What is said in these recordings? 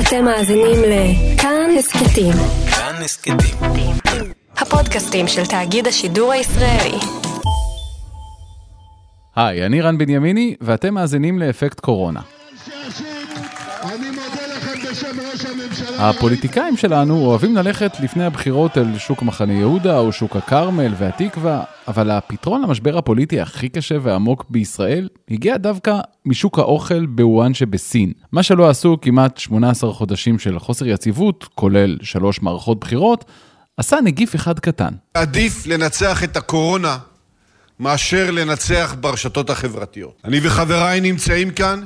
אתם מאזינים לכאן הסכתים. כאן הסכתים. הפודקאסטים של תאגיד השידור הישראלי. היי, אני רן בנימיני, ואתם מאזינים לאפקט קורונה. הפוליטיקאים שלנו אוהבים ללכת לפני הבחירות אל שוק מחנה יהודה או שוק הכרמל והתקווה, אבל הפתרון למשבר הפוליטי הכי קשה ועמוק בישראל הגיע דווקא משוק האוכל בוואן שבסין. מה שלא עשו כמעט 18 חודשים של חוסר יציבות, כולל שלוש מערכות בחירות, עשה נגיף אחד קטן. עדיף לנצח את הקורונה מאשר לנצח ברשתות החברתיות. אני וחבריי נמצאים כאן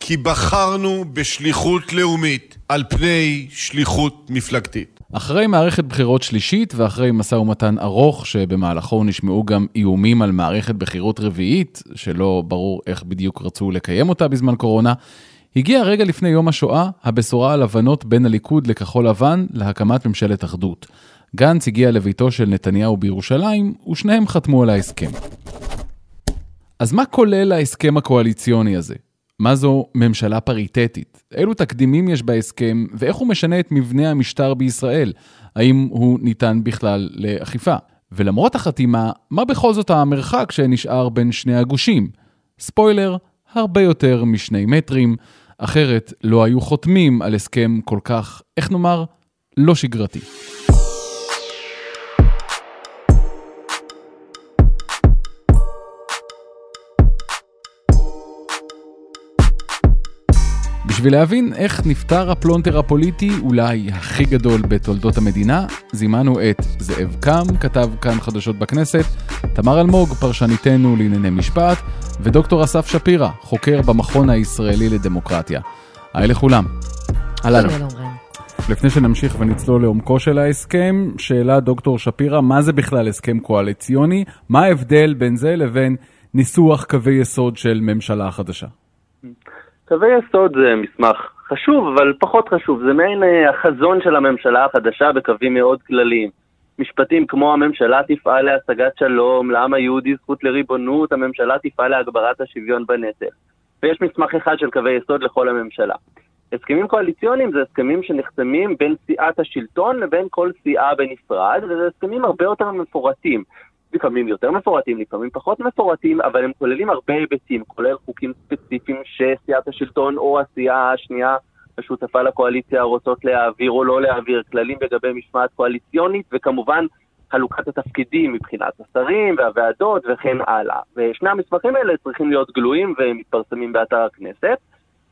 כי בחרנו בשליחות לאומית על פני שליחות מפלגתית. אחרי מערכת בחירות שלישית ואחרי משא ומתן ארוך שבמהלכו נשמעו גם איומים על מערכת בחירות רביעית, שלא ברור איך בדיוק רצו לקיים אותה בזמן קורונה, הגיע רגע לפני יום השואה הבשורה על הבנות בין הליכוד לכחול לבן להקמת ממשלת אחדות. גנץ הגיע לביתו של נתניהו בירושלים, ושניהם חתמו על ההסכם. אז מה כולל ההסכם הקואליציוני הזה? מה זו ממשלה פריטטית? אילו תקדימים יש בהסכם, ואיך הוא משנה את מבנה המשטר בישראל? האם הוא ניתן בכלל לאכיפה? ולמרות החתימה, מה בכל זאת המרחק שנשאר בין שני הגושים? ספוילר, הרבה יותר משני מטרים, אחרת לא היו חותמים על הסכם כל כך, איך נאמר, לא שגרתי. בשביל להבין איך נפתר הפלונטר הפוליטי אולי הכי גדול בתולדות המדינה, זימנו את זאב קם, כתב כאן חדשות בכנסת, תמר אלמוג, פרשניתנו לענייני משפט, ודוקטור אסף שפירא, חוקר במכון הישראלי לדמוקרטיה. היי לכולם. אהלן. לפני שנמשיך ונצלול לעומקו של ההסכם, שאלה דוקטור שפירא, מה זה בכלל הסכם קואליציוני? מה ההבדל בין זה לבין ניסוח קווי יסוד של ממשלה חדשה? קווי יסוד זה מסמך חשוב, אבל פחות חשוב. זה מעין אה, החזון של הממשלה החדשה בקווים מאוד כלליים. משפטים כמו הממשלה תפעל להשגת שלום, לעם היהודי זכות לריבונות, הממשלה תפעל להגברת השוויון בנטל. ויש מסמך אחד של קווי יסוד לכל הממשלה. הסכמים קואליציוניים זה הסכמים שנחתמים בין סיעת השלטון לבין כל סיעה בנפרד, וזה הסכמים הרבה יותר מפורטים. לפעמים יותר מפורטים, לפעמים פחות מפורטים, אבל הם כוללים הרבה היבטים, כולל חוקים ספציפיים שסיעת השלטון או הסיעה השנייה השותפה לקואליציה רוצות להעביר או לא להעביר, כללים לגבי משמעת קואליציונית, וכמובן חלוקת התפקידים מבחינת השרים והוועדות וכן הלאה. ושני המסמכים האלה צריכים להיות גלויים ומתפרסמים באתר הכנסת.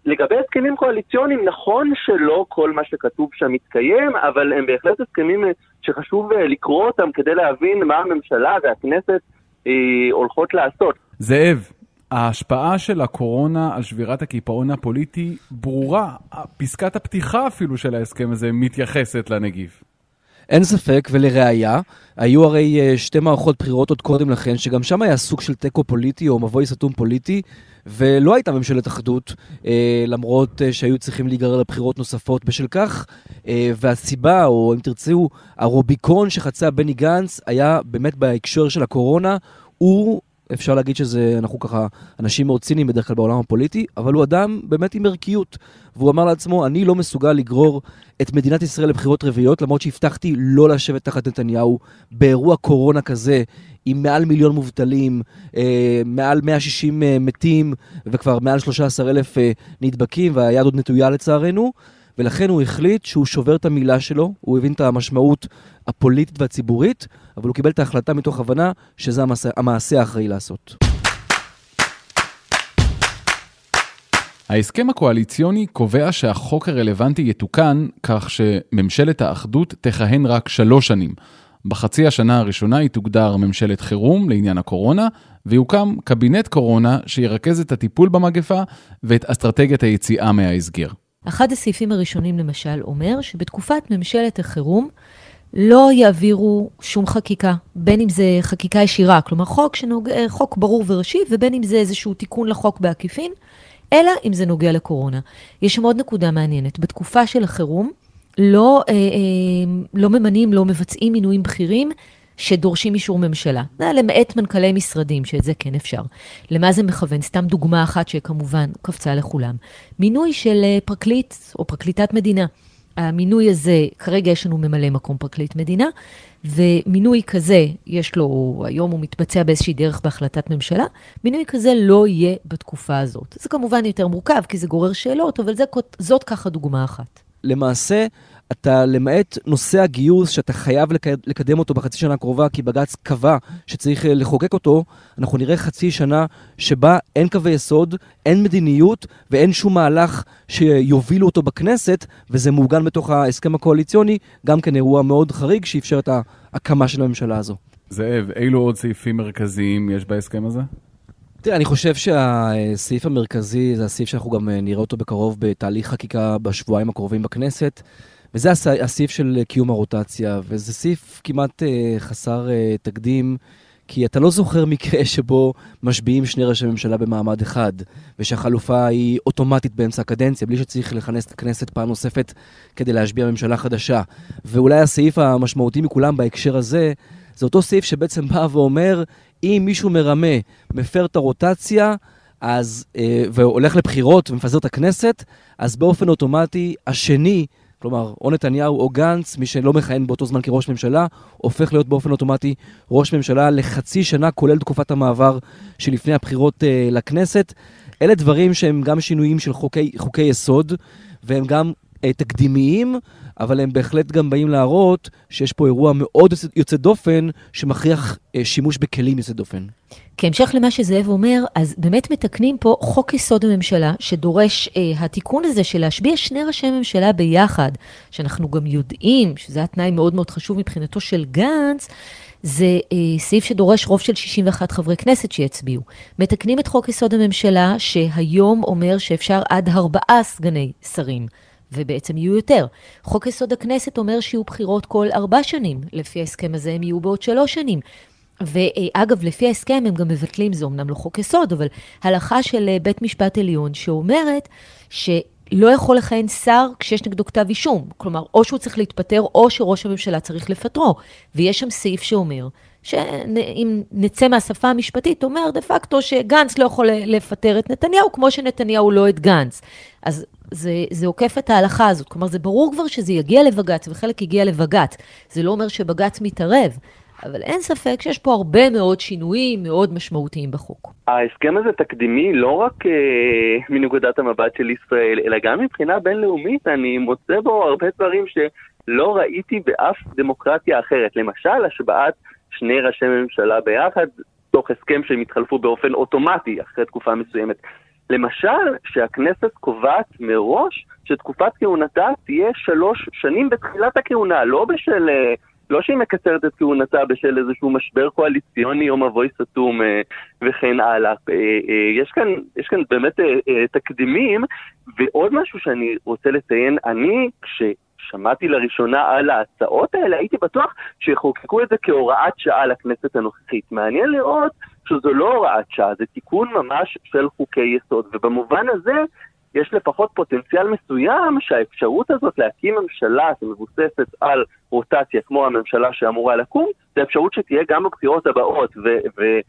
לגבי הסכמים קואליציוניים, נכון שלא כל מה שכתוב שם מתקיים, אבל הם בהחלט הסכמים שחשוב אה, לקרוא אותם כדי להבין מה הממשלה והכנסת אה, הולכות לעשות. זאב, ההשפעה של הקורונה על שבירת הקיפאון הפוליטי ברורה. פסקת הפתיחה אפילו של ההסכם הזה מתייחסת לנגיף. אין ספק, ולראיה, היו הרי אה, שתי מערכות בחירות עוד קודם לכן, שגם שם היה סוג של תיקו פוליטי או מבוי סתום פוליטי, ולא הייתה ממשלת אחדות, אה, למרות אה, שהיו צריכים להיגרר לבחירות נוספות בשל כך. אה, והסיבה, או אם תרצו, הרוביקון שחצה בני גנץ, היה באמת בהקשר של הקורונה. הוא אפשר להגיד שזה, אנחנו ככה אנשים מאוד ציניים בדרך כלל בעולם הפוליטי, אבל הוא אדם באמת עם ערכיות. והוא אמר לעצמו, אני לא מסוגל לגרור את מדינת ישראל לבחירות רביעיות, למרות שהבטחתי לא לשבת תחת נתניהו באירוע קורונה כזה, עם מעל מיליון מובטלים, אה, מעל 160 אה, מתים, וכבר מעל 13 אלף אה, נדבקים, והיד עוד נטויה לצערנו. ולכן הוא החליט שהוא שובר את המילה שלו, הוא הבין את המשמעות הפוליטית והציבורית, אבל הוא קיבל את ההחלטה מתוך הבנה שזה המעשה, האחראי לעשות. ההסכם הקואליציוני קובע שהחוק הרלוונטי יתוקן כך שממשלת האחדות תכהן רק שלוש שנים. בחצי השנה הראשונה היא תוגדר ממשלת חירום לעניין הקורונה, ויוקם קבינט קורונה שירכז את הטיפול במגפה ואת אסטרטגיית היציאה מההסגר. אחד הסעיפים הראשונים למשל אומר שבתקופת ממשלת החירום לא יעבירו שום חקיקה, בין אם זה חקיקה ישירה, כלומר חוק, שנוג... חוק ברור וראשי, ובין אם זה איזשהו תיקון לחוק בעקיפין, אלא אם זה נוגע לקורונה. יש שם עוד נקודה מעניינת. בתקופה של החירום לא, אה, אה, לא ממנים, לא מבצעים מינויים בכירים שדורשים אישור ממשלה. למעט מנכ"לי משרדים, שאת זה כן אפשר. למה זה מכוון? סתם דוגמה אחת שכמובן קפצה לכולם. מינוי של אה, פרקליט או פרקליטת מדינה. המינוי הזה, כרגע יש לנו ממלא מקום פרקליט מדינה, ומינוי כזה, יש לו, היום הוא מתבצע באיזושהי דרך בהחלטת ממשלה, מינוי כזה לא יהיה בתקופה הזאת. זה כמובן יותר מורכב, כי זה גורר שאלות, אבל זה, זאת ככה דוגמה אחת. למעשה, אתה, למעט נושא הגיוס, שאתה חייב לקדם אותו בחצי שנה הקרובה, כי בג"ץ קבע שצריך אה, לחוקק אותו, אנחנו נראה חצי שנה שבה אין קווי יסוד, אין מדיניות ואין שום מהלך שיובילו אותו בכנסת, וזה מעוגן בתוך ההסכם הקואליציוני, גם כן אירוע מאוד חריג שאפשר את ההקמה של הממשלה הזו. זאב, אילו עוד סעיפים מרכזיים יש בהסכם הזה? תראה, אני חושב שהסעיף המרכזי זה הסעיף שאנחנו גם אה, נראה אותו בקרוב בתהליך חקיקה בשבועיים הקרובים בכנסת. וזה הסעיף של קיום הרוטציה, וזה סעיף כמעט אה, חסר אה, תקדים, כי אתה לא זוכר מקרה שבו משביעים שני ראשי ממשלה במעמד אחד, ושהחלופה היא אוטומטית באמצע הקדנציה, בלי שצריך לכנס את הכנסת פעם נוספת כדי להשביע ממשלה חדשה. ואולי הסעיף המשמעותי מכולם בהקשר הזה, זה אותו סעיף שבעצם בא ואומר, אם מישהו מרמה, מפר את הרוטציה, אז, אה, והולך לבחירות ומפזר את הכנסת, אז באופן אוטומטי השני כלומר, או נתניהו או גנץ, מי שלא מכהן באותו זמן כראש ממשלה, הופך להיות באופן אוטומטי ראש ממשלה לחצי שנה, כולל תקופת המעבר שלפני הבחירות אה, לכנסת. אלה דברים שהם גם שינויים של חוקי, חוקי יסוד, והם גם תקדימיים, אבל הם בהחלט גם באים להראות שיש פה אירוע מאוד יוצא דופן, שמכריח אה, שימוש בכלים יוצא דופן. כהמשך למה שזאב אומר, אז באמת מתקנים פה חוק יסוד הממשלה, שדורש אה, התיקון הזה של להשביע שני ראשי ממשלה ביחד, שאנחנו גם יודעים שזה התנאי מאוד מאוד חשוב מבחינתו של גנץ, זה אה, סעיף שדורש רוב של 61 חברי כנסת שיצביעו. מתקנים את חוק יסוד הממשלה, שהיום אומר שאפשר עד ארבעה סגני שרים. ובעצם יהיו יותר. חוק יסוד הכנסת אומר שיהיו בחירות כל ארבע שנים, לפי ההסכם הזה הם יהיו בעוד שלוש שנים. ואגב, לפי ההסכם הם גם מבטלים, זה אמנם לא חוק יסוד, אבל הלכה של אה, בית משפט עליון שאומרת שלא יכול לכהן שר כשיש נגדו כתב אישום. כלומר, או שהוא צריך להתפטר, או שראש הממשלה צריך לפטרו. ויש שם סעיף שאומר, שאם נצא מהשפה המשפטית, אומר דה פקטו שגנץ לא יכול לפטר את נתניהו, כמו שנתניהו לא את גנץ. אז זה, זה עוקף את ההלכה הזאת. כלומר, זה ברור כבר שזה יגיע לבג"ץ, וחלק יגיע לבג"ץ. זה לא אומר שבג"ץ מתערב. אבל אין ספק שיש פה הרבה מאוד שינויים מאוד משמעותיים בחוק. ההסכם הזה תקדימי לא רק אה, מנקודת המבט של ישראל, אלא גם מבחינה בינלאומית, אני מוצא בו הרבה דברים שלא ראיתי באף דמוקרטיה אחרת. למשל, השבעת שני ראשי ממשלה ביחד, תוך הסכם שהם יתחלפו באופן אוטומטי אחרי תקופה מסוימת. למשל, שהכנסת קובעת מראש שתקופת כהונתה תהיה שלוש שנים בתחילת הכהונה, לא בשל... אה, לא שהיא מקצרת את כהונתה בשל איזשהו משבר קואליציוני או מבוי סתום אה, וכן הלאה. אה, יש כאן, יש כאן באמת תקדימים, ועוד משהו שאני רוצה לציין, אני, כש... שמעתי לראשונה על ההצעות האלה, הייתי בטוח שיחוקקו את זה כהוראת שעה לכנסת הנוכחית. מעניין לראות שזו לא הוראת שעה, זה תיקון ממש של חוקי יסוד, ובמובן הזה יש לפחות פוטנציאל מסוים שהאפשרות הזאת להקים ממשלה שמבוססת על רוטציה כמו הממשלה שאמורה לקום, זה אפשרות שתהיה גם בבחירות הבאות, ויכולה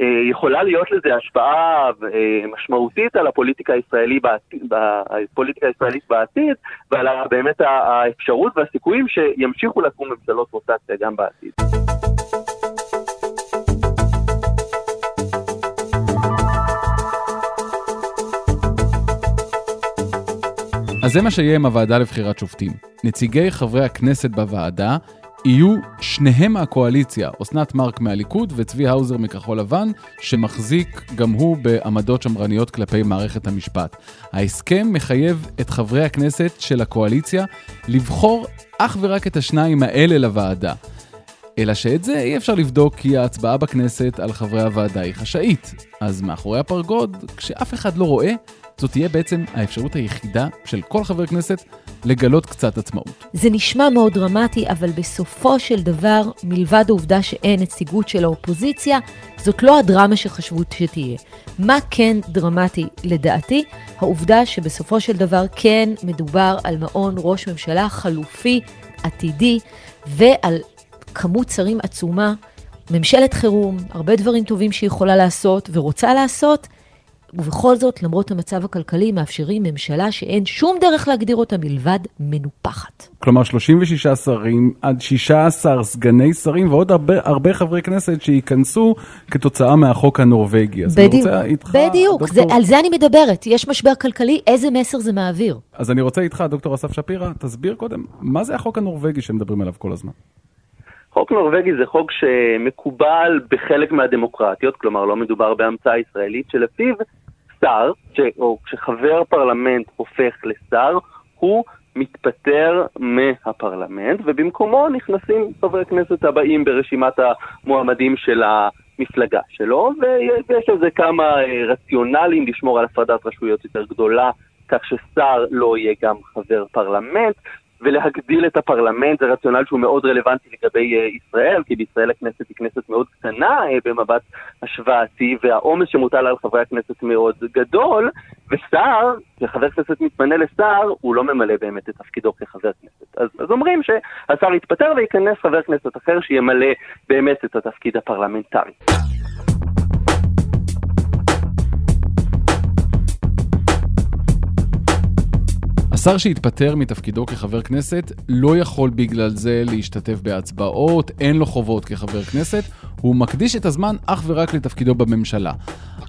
אה, להיות לזה השפעה אה, משמעותית על הפוליטיקה הישראלית בעתיד, הפוליטיקה הישראלית בעתיד ועל באמת האפשרות והסיכויים שימשיכו לקום ממשלות רוטציה גם בעתיד. אז זה מה שיהיה עם הוועדה לבחירת שופטים. נציגי חברי הכנסת בוועדה יהיו שניהם מהקואליציה, אסנת מארק מהליכוד וצבי האוזר מכחול לבן, שמחזיק גם הוא בעמדות שמרניות כלפי מערכת המשפט. ההסכם מחייב את חברי הכנסת של הקואליציה לבחור אך ורק את השניים האלה לוועדה. אלא שאת זה אי אפשר לבדוק כי ההצבעה בכנסת על חברי הוועדה היא חשאית. אז מאחורי הפרגוד, כשאף אחד לא רואה, זאת תהיה בעצם האפשרות היחידה של כל חבר כנסת לגלות קצת עצמאות. זה נשמע מאוד דרמטי, אבל בסופו של דבר, מלבד העובדה שאין נציגות של האופוזיציה, זאת לא הדרמה שחשבו שתהיה. מה כן דרמטי לדעתי? העובדה שבסופו של דבר כן מדובר על מעון ראש ממשלה חלופי, עתידי, ועל כמות שרים עצומה, ממשלת חירום, הרבה דברים טובים שהיא יכולה לעשות ורוצה לעשות, ובכל זאת, למרות המצב הכלכלי, מאפשרים ממשלה שאין שום דרך להגדיר אותה מלבד מנופחת. כלומר 36 שרים עד 16 סגני שרים ועוד הרבה, הרבה חברי כנסת שייכנסו כתוצאה מהחוק הנורבגי. אז בדיוק, אני רוצה איתך, בדיוק, דוקטור... זה, על זה אני מדברת. יש משבר כלכלי, איזה מסר זה מעביר? אז אני רוצה איתך, דוקטור אסף שפירא, תסביר קודם, מה זה החוק הנורבגי שמדברים עליו כל הזמן? חוק נורבגי זה חוק שמקובל בחלק מהדמוקרטיות, כלומר לא מדובר בהמצאה ישראלית, שלפיו שר, ש, או כשחבר פרלמנט הופך לשר, הוא מתפטר מהפרלמנט, ובמקומו נכנסים חברי כנסת הבאים ברשימת המועמדים של המפלגה שלו, ויש לזה כמה אה, רציונלים לשמור על הפרדת רשויות יותר גדולה, כך ששר לא יהיה גם חבר פרלמנט, ולהגדיל את הפרלמנט, זה רציונל שהוא מאוד רלוונטי לגבי uh, ישראל, כי בישראל הכנסת היא כנסת מאוד קטנה uh, במבט השוואתי, והעומס שמוטל על חברי הכנסת מאוד גדול, ושר, כשחבר כנסת מתמנה לשר, הוא לא ממלא באמת את תפקידו כחבר כנסת. אז, אז אומרים שהשר יתפטר וייכנס חבר כנסת אחר שימלא באמת את התפקיד הפרלמנטרי. השר שהתפטר מתפקידו כחבר כנסת לא יכול בגלל זה להשתתף בהצבעות, אין לו חובות כחבר כנסת, הוא מקדיש את הזמן אך ורק לתפקידו בממשלה.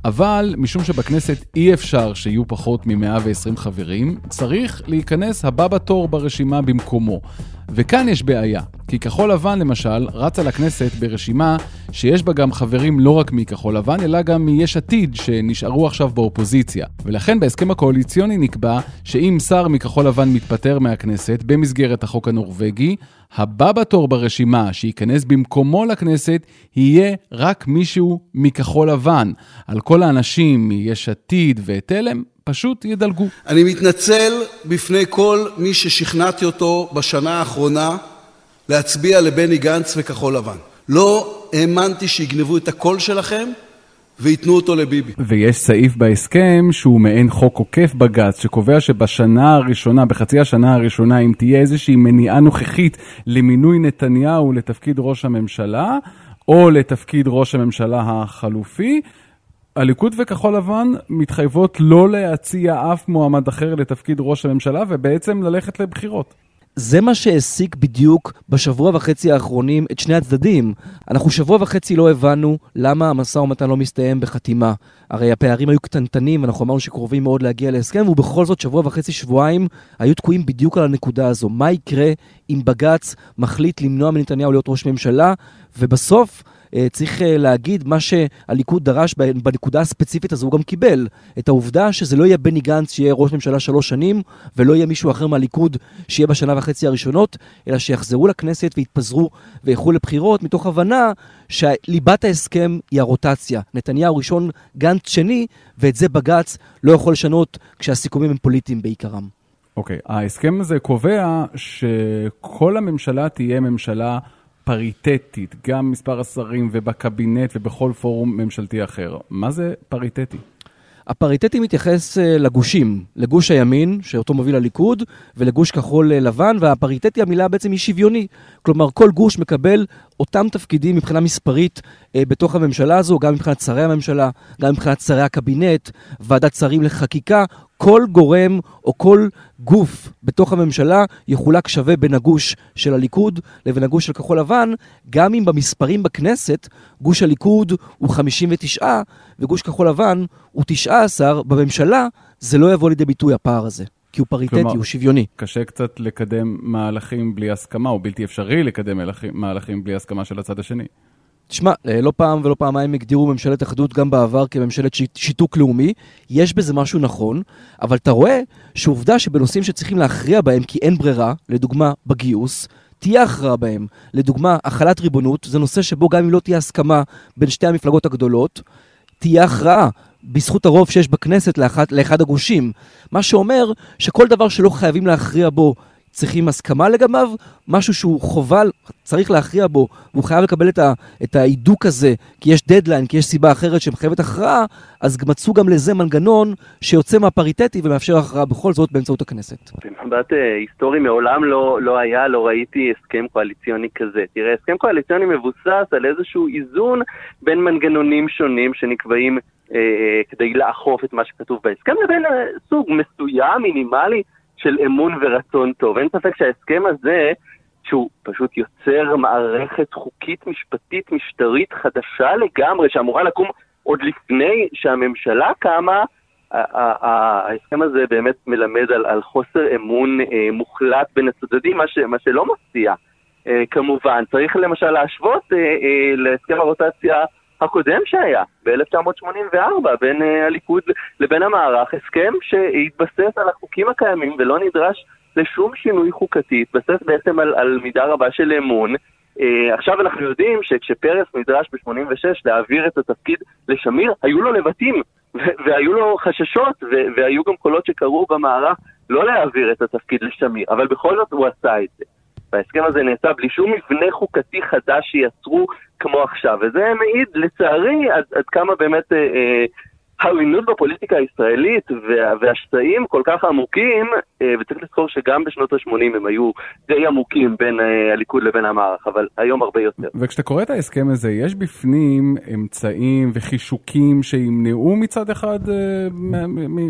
אבל משום שבכנסת אי אפשר שיהיו פחות מ-120 חברים, צריך להיכנס הבא בתור ברשימה במקומו. וכאן יש בעיה, כי כחול לבן למשל רצה לכנסת ברשימה שיש בה גם חברים לא רק מכחול לבן, אלא גם מיש עתיד שנשארו עכשיו באופוזיציה. ולכן בהסכם הקואליציוני נקבע שאם שר מכחול לבן מתפטר מהכנסת במסגרת החוק הנורבגי, הבא בתור ברשימה שייכנס במקומו לכנסת יהיה רק מישהו מכחול לבן. על כל האנשים מיש עתיד ותלם פשוט ידלגו. אני מתנצל בפני כל מי ששכנעתי אותו בשנה האחרונה להצביע לבני גנץ וכחול לבן. לא האמנתי שיגנבו את הקול שלכם וייתנו אותו לביבי. ויש סעיף בהסכם שהוא מעין חוק עוקף בג"ץ, שקובע שבשנה הראשונה, בחצי השנה הראשונה, אם תהיה איזושהי מניעה נוכחית למינוי נתניהו לתפקיד ראש הממשלה, או לתפקיד ראש הממשלה החלופי, הליכוד וכחול לבן מתחייבות לא להציע אף מועמד אחר לתפקיד ראש הממשלה ובעצם ללכת לבחירות. זה מה שהעסיק בדיוק בשבוע וחצי האחרונים את שני הצדדים. אנחנו שבוע וחצי לא הבנו למה המשא ומתן לא מסתיים בחתימה. הרי הפערים היו קטנטנים, ואנחנו אמרנו שקרובים מאוד להגיע להסכם, ובכל זאת שבוע וחצי, שבועיים, היו תקועים בדיוק על הנקודה הזו. מה יקרה אם בג"ץ מחליט למנוע מנתניהו להיות ראש ממשלה, ובסוף... אה, צריך אה, להגיד, מה שהליכוד דרש בנקודה הספציפית הזו, הוא גם קיבל. את העובדה שזה לא יהיה בני גנץ שיהיה ראש ממשלה שלוש שנים, ולא יהיה מישהו אחר מהליכוד שיהיה בשנה וחצי הראשונות, אלא שיחזרו לכנסת ויתפזרו וילכו לבחירות, מתוך הבנה שליבת ההסכם היא הרוטציה. נתניהו ראשון, גנץ שני, ואת זה בג"ץ לא יכול לשנות כשהסיכומים הם פוליטיים בעיקרם. אוקיי, okay. ההסכם הזה קובע שכל הממשלה תהיה ממשלה פריטטית, גם מספר השרים ובקבינט ובכל פורום ממשלתי אחר. מה זה פריטטי? הפריטטי מתייחס אה, לגושים, לגוש הימין, שאותו מוביל הליכוד, ולגוש כחול אה, לבן, והפריטטי המילה בעצם היא שוויוני. כלומר, כל גוש מקבל אותם תפקידים מבחינה מספרית אה, בתוך הממשלה הזו, גם מבחינת שרי הממשלה, גם מבחינת שרי הקבינט, ועדת שרים לחקיקה, כל גורם או כל גוף בתוך הממשלה יחולק שווה בין הגוש של הליכוד לבין הגוש של כחול לבן, גם אם במספרים בכנסת גוש הליכוד הוא 59 וגוש כחול לבן הוא 19, בממשלה זה לא יבוא לידי ביטוי הפער הזה. כי הוא פריטטי, כלומר, הוא שוויוני. קשה קצת לקדם מהלכים בלי הסכמה, או בלתי אפשרי לקדם מהלכים בלי הסכמה של הצד השני. תשמע, אה, לא פעם ולא פעמיים הגדירו ממשלת אחדות גם בעבר כממשלת שיתוק לאומי. יש בזה משהו נכון, אבל אתה רואה שעובדה שבנושאים שצריכים להכריע בהם כי אין ברירה, לדוגמה בגיוס, תהיה הכרעה בהם. לדוגמה, החלת ריבונות, זה נושא שבו גם אם לא תהיה הסכמה בין שתי המפלגות הגדולות, תהיה הכרעה. בזכות הרוב שיש בכנסת לאחד, לאחד הגושים. מה שאומר שכל דבר שלא חייבים להכריע בו צריכים הסכמה לגביו, משהו שהוא חובה, צריך להכריע בו, והוא חייב לקבל את, ה, את ההידוק הזה, כי יש דדליין, כי יש סיבה אחרת שמחייבת הכרעה, אז מצאו גם לזה מנגנון שיוצא מהפריטטי ומאפשר הכרעה בכל זאת באמצעות הכנסת. במבט אה, היסטורי מעולם לא, לא היה, לא ראיתי הסכם קואליציוני כזה. תראה, הסכם קואליציוני מבוסס על איזשהו איזון בין מנגנונים שונים שנקבעים כדי לאכוף את מה שכתוב בהסכם, לבין אה, סוג מסוים, מינימלי, של אמון ורצון טוב. אין ספק שההסכם הזה, שהוא פשוט יוצר מערכת חוקית, משפטית, משטרית חדשה לגמרי, שאמורה לקום עוד לפני שהממשלה קמה, ההסכם הזה באמת מלמד על, על חוסר אמון אה, מוחלט בין הצדדים, מה, ש, מה שלא מפתיע. אה, כמובן, צריך למשל להשוות אה, אה, להסכם הרוטציה הקודם שהיה, ב-1984, בין uh, הליכוד לבין המערך, הסכם שהתבסס על החוקים הקיימים ולא נדרש לשום שינוי חוקתי, התבסס בעצם על, על מידה רבה של אמון. Uh, עכשיו אנחנו יודעים שכשפרס נדרש ב-86 להעביר את התפקיד לשמיר, היו לו לבטים והיו לו חששות והיו גם קולות שקראו במערך לא להעביר את התפקיד לשמיר, אבל בכל זאת הוא עשה את זה. וההסכם הזה נעשה בלי שום מבנה חוקתי חדש שיצרו כמו עכשיו, וזה מעיד לצערי עד, עד כמה באמת אה, אה, העוינות בפוליטיקה הישראלית וה, והשסעים כל כך עמוקים, אה, וצריך לזכור שגם בשנות ה-80 הם היו די עמוקים בין אה, הליכוד לבין המערך, אבל היום הרבה יותר. וכשאתה קורא את ההסכם הזה, יש בפנים אמצעים וחישוקים שימנעו מצד אחד אה,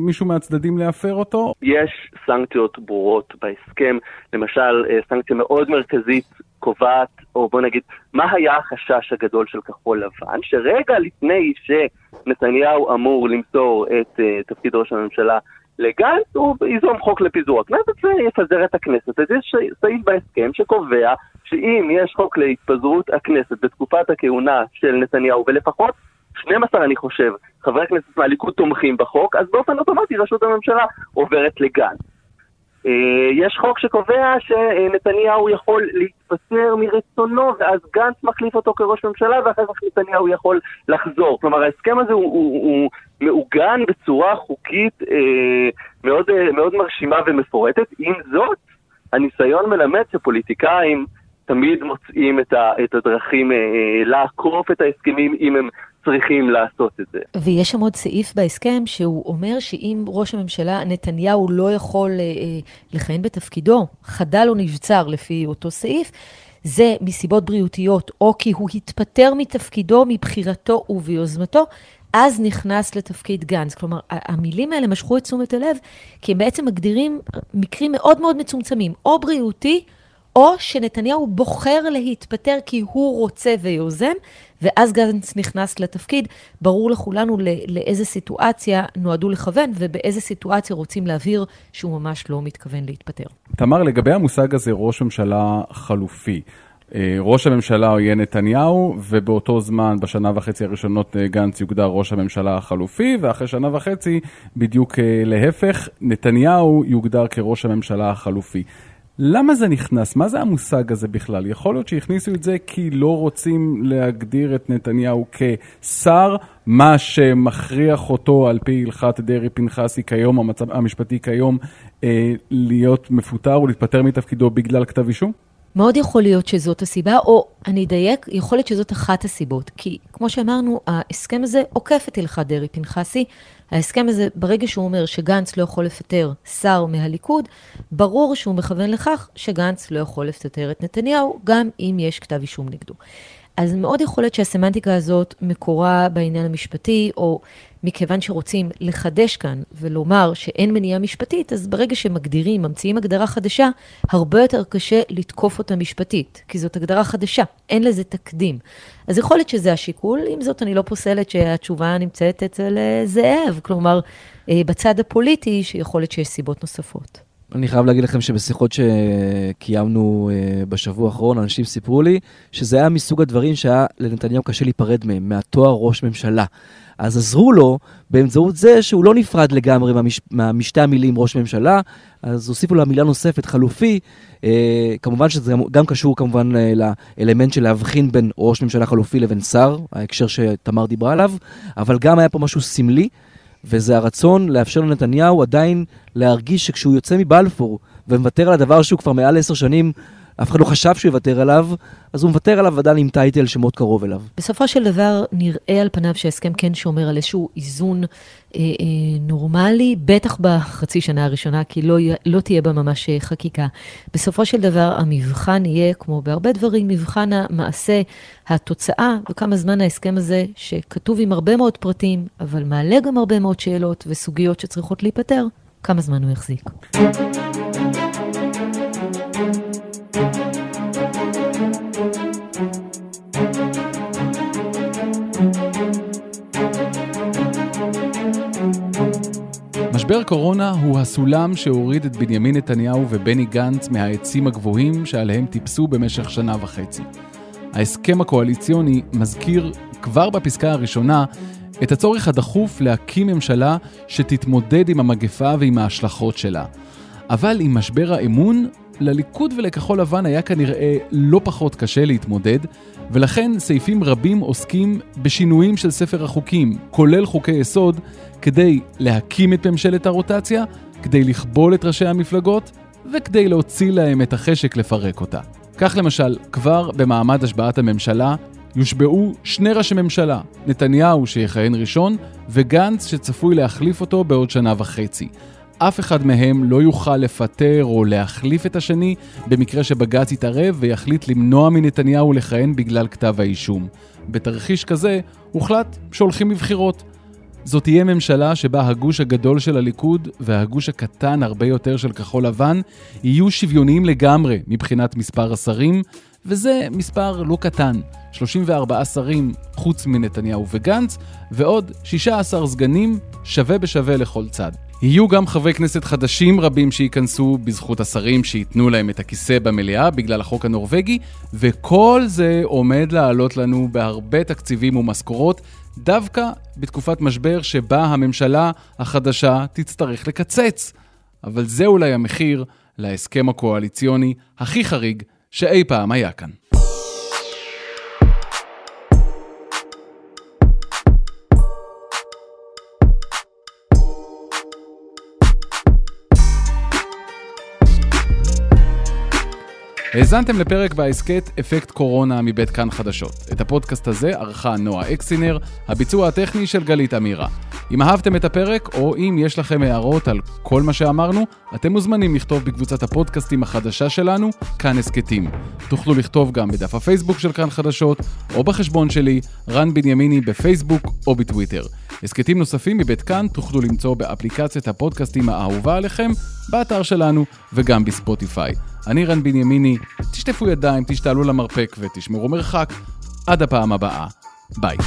מישהו מהצדדים להפר אותו? יש סנקציות ברורות בהסכם, למשל סנקציה מאוד מרכזית קובעת, או בוא נגיד, מה היה החשש הגדול של כחול לבן, שרגע לפני שנתניהו אמור למסור את uh, תפקיד ראש הממשלה לגנץ, הוא ייזום חוק לפיזור הכנסת ויפזר את הכנסת. אז יש סעיף בהסכם שקובע שאם יש חוק להתפזרות הכנסת בתקופת הכהונה של נתניהו, ולפחות 12, אני חושב, חברי הכנסת מהליכוד תומכים בחוק, אז באופן אוטומטי ראשות הממשלה עוברת לגנץ. אה, יש חוק שקובע שנתניהו יכול להתפטר מרצונו, ואז גנץ מחליף אותו כראש ממשלה, ואחר כך נתניהו יכול לחזור. כלומר, ההסכם הזה הוא, הוא, הוא מעוגן בצורה חוקית אה, מאוד, אה, מאוד מרשימה ומפורטת. עם זאת, הניסיון מלמד שפוליטיקאים תמיד מוצאים את, הדרכים לעקוף את ההסכמים אם הם צריכים לעשות את זה. ויש שם עוד סעיף בהסכם שהוא אומר שאם ראש הממשלה נתניהו לא יכול אה, אה, לכהן בתפקידו, חדל או נבצר לפי אותו סעיף, זה מסיבות בריאותיות, או כי הוא התפטר מתפקידו מבחירתו וביוזמתו, אז נכנס לתפקיד גנץ. כלומר, המילים האלה משכו את תשומת הלב, כי הם בעצם מגדירים מקרים מאוד מאוד מצומצמים, או בריאותי, או שנתניהו בוחר להתפטר כי הוא רוצה ויוזם, ואז גנץ נכנס לתפקיד. ברור לכולנו לאיזה סיטואציה נועדו לכוון, ובאיזה סיטואציה רוצים להבהיר שהוא ממש לא מתכוון להתפטר. תמר, לגבי המושג הזה, ראש ממשלה חלופי. אה, ראש הממשלה יהיה נתניהו, ובאותו זמן, בשנה וחצי הראשונות, אה, גנץ יוגדר ראש הממשלה החלופי, ואחרי שנה וחצי, בדיוק אה, להפך, נתניהו יוגדר כראש הממשלה החלופי. למה זה נכנס? מה זה המושג הזה בכלל? יכול להיות שהכניסו את זה כי לא רוצים להגדיר את נתניהו כשר, מה שמכריח אותו על פי הלכת דרעי פנחסי כיום, המצב המשפטי כיום, אה, להיות מפוטר או להתפטר מתפקידו בגלל כתב אישום? מאוד יכול להיות שזאת הסיבה, או אני אדייק, יכול להיות שזאת אחת הסיבות. כי כמו שאמרנו, ההסכם הזה עוקף את הלכת דרעי פנחסי. ההסכם הזה, ברגע שהוא אומר שגנץ לא יכול לפטר שר מהליכוד, ברור שהוא מכוון לכך שגנץ לא יכול לפטר את נתניהו, גם אם יש כתב אישום נגדו. אז מאוד יכול להיות שהסמנטיקה הזאת מקורה בעניין המשפטי, או מכיוון שרוצים לחדש כאן ולומר שאין מניעה משפטית, אז ברגע שמגדירים, ממציאים הגדרה חדשה, הרבה יותר קשה לתקוף אותה משפטית, כי זאת הגדרה חדשה, אין לזה תקדים. אז יכול להיות שזה השיקול, עם זאת אני לא פוסלת שהתשובה נמצאת אצל אה, זאב, כלומר, אה, בצד הפוליטי, שיכול להיות שיש סיבות נוספות. אני חייב להגיד לכם שבשיחות שקיימנו אה, בשבוע האחרון, אנשים סיפרו לי שזה היה מסוג הדברים שהיה לנתניהו קשה להיפרד מהם, מהתואר ראש ממשלה. אז עזרו לו באמצעות זה שהוא לא נפרד לגמרי מהמש... מהמשתי המילים ראש ממשלה, אז הוסיפו לה מילה נוספת, חלופי. אה, כמובן שזה גם, גם קשור כמובן אה, לאלמנט של להבחין בין ראש ממשלה חלופי לבין שר, ההקשר שתמר דיברה עליו, אבל גם היה פה משהו סמלי. וזה הרצון לאפשר לנתניהו עדיין להרגיש שכשהוא יוצא מבלפור ומוותר על הדבר שהוא כבר מעל עשר שנים, אף אחד לא חשב שהוא יוותר עליו, אז הוא מוותר עליו עדיין עם טייטל שמאוד קרוב אליו. בסופו של דבר נראה על פניו שההסכם כן שומר על איזשהו איזון אה, אה, נורמלי, בטח בחצי שנה הראשונה, כי לא, לא תהיה בה ממש אה, חקיקה. בסופו של דבר המבחן יהיה, כמו בהרבה דברים, מבחן המעשה, התוצאה, וכמה זמן ההסכם הזה, שכתוב עם הרבה מאוד פרטים, אבל מעלה גם הרבה מאוד שאלות וסוגיות שצריכות להיפתר, כמה זמן הוא יחזיק. קורונה הוא הסולם שהוריד את בנימין נתניהו ובני גנץ מהעצים הגבוהים שעליהם טיפסו במשך שנה וחצי. ההסכם הקואליציוני מזכיר כבר בפסקה הראשונה את הצורך הדחוף להקים ממשלה שתתמודד עם המגפה ועם ההשלכות שלה. אבל עם משבר האמון, לליכוד ולכחול לבן היה כנראה לא פחות קשה להתמודד, ולכן סעיפים רבים עוסקים בשינויים של ספר החוקים, כולל חוקי יסוד, כדי להקים את ממשלת הרוטציה, כדי לכבול את ראשי המפלגות, וכדי להוציא להם את החשק לפרק אותה. כך למשל, כבר במעמד השבעת הממשלה, יושבעו שני ראשי ממשלה, נתניהו שיכהן ראשון, וגנץ שצפוי להחליף אותו בעוד שנה וחצי. אף אחד מהם לא יוכל לפטר או להחליף את השני במקרה שבג"ץ יתערב ויחליט למנוע מנתניהו לכהן בגלל כתב האישום. בתרחיש כזה הוחלט שהולכים לבחירות. זאת תהיה ממשלה שבה הגוש הגדול של הליכוד והגוש הקטן הרבה יותר של כחול לבן יהיו שוויוניים לגמרי מבחינת מספר השרים, וזה מספר לא קטן, 34 שרים חוץ מנתניהו וגנץ, ועוד 16 סגנים שווה בשווה לכל צד. יהיו גם חברי כנסת חדשים רבים שייכנסו בזכות השרים שייתנו להם את הכיסא במליאה בגלל החוק הנורבגי, וכל זה עומד לעלות לנו בהרבה תקציבים ומשכורות, דווקא בתקופת משבר שבה הממשלה החדשה תצטרך לקצץ. אבל זה אולי המחיר להסכם הקואליציוני הכי חריג שאי פעם היה כאן. האזנתם לפרק בהסכת אפקט קורונה מבית כאן חדשות. את הפודקאסט הזה ערכה נועה אקסינר, הביצוע הטכני של גלית אמירה. אם אהבתם את הפרק, או אם יש לכם הערות על כל מה שאמרנו, אתם מוזמנים לכתוב בקבוצת הפודקאסטים החדשה שלנו, כאן הסכתים. תוכלו לכתוב גם בדף הפייסבוק של כאן חדשות, או בחשבון שלי, רן בנימיני בפייסבוק או בטוויטר. הסכתים נוספים מבית כאן תוכלו למצוא באפליקציית הפודקאסטים האהובה עליכם, באתר שלנו וגם בספוטיפיי. אני רן בנימיני, תשטפו ידיים, תשתעלו למרפק ותשמרו מרחק. עד הפעם הבאה, ביי.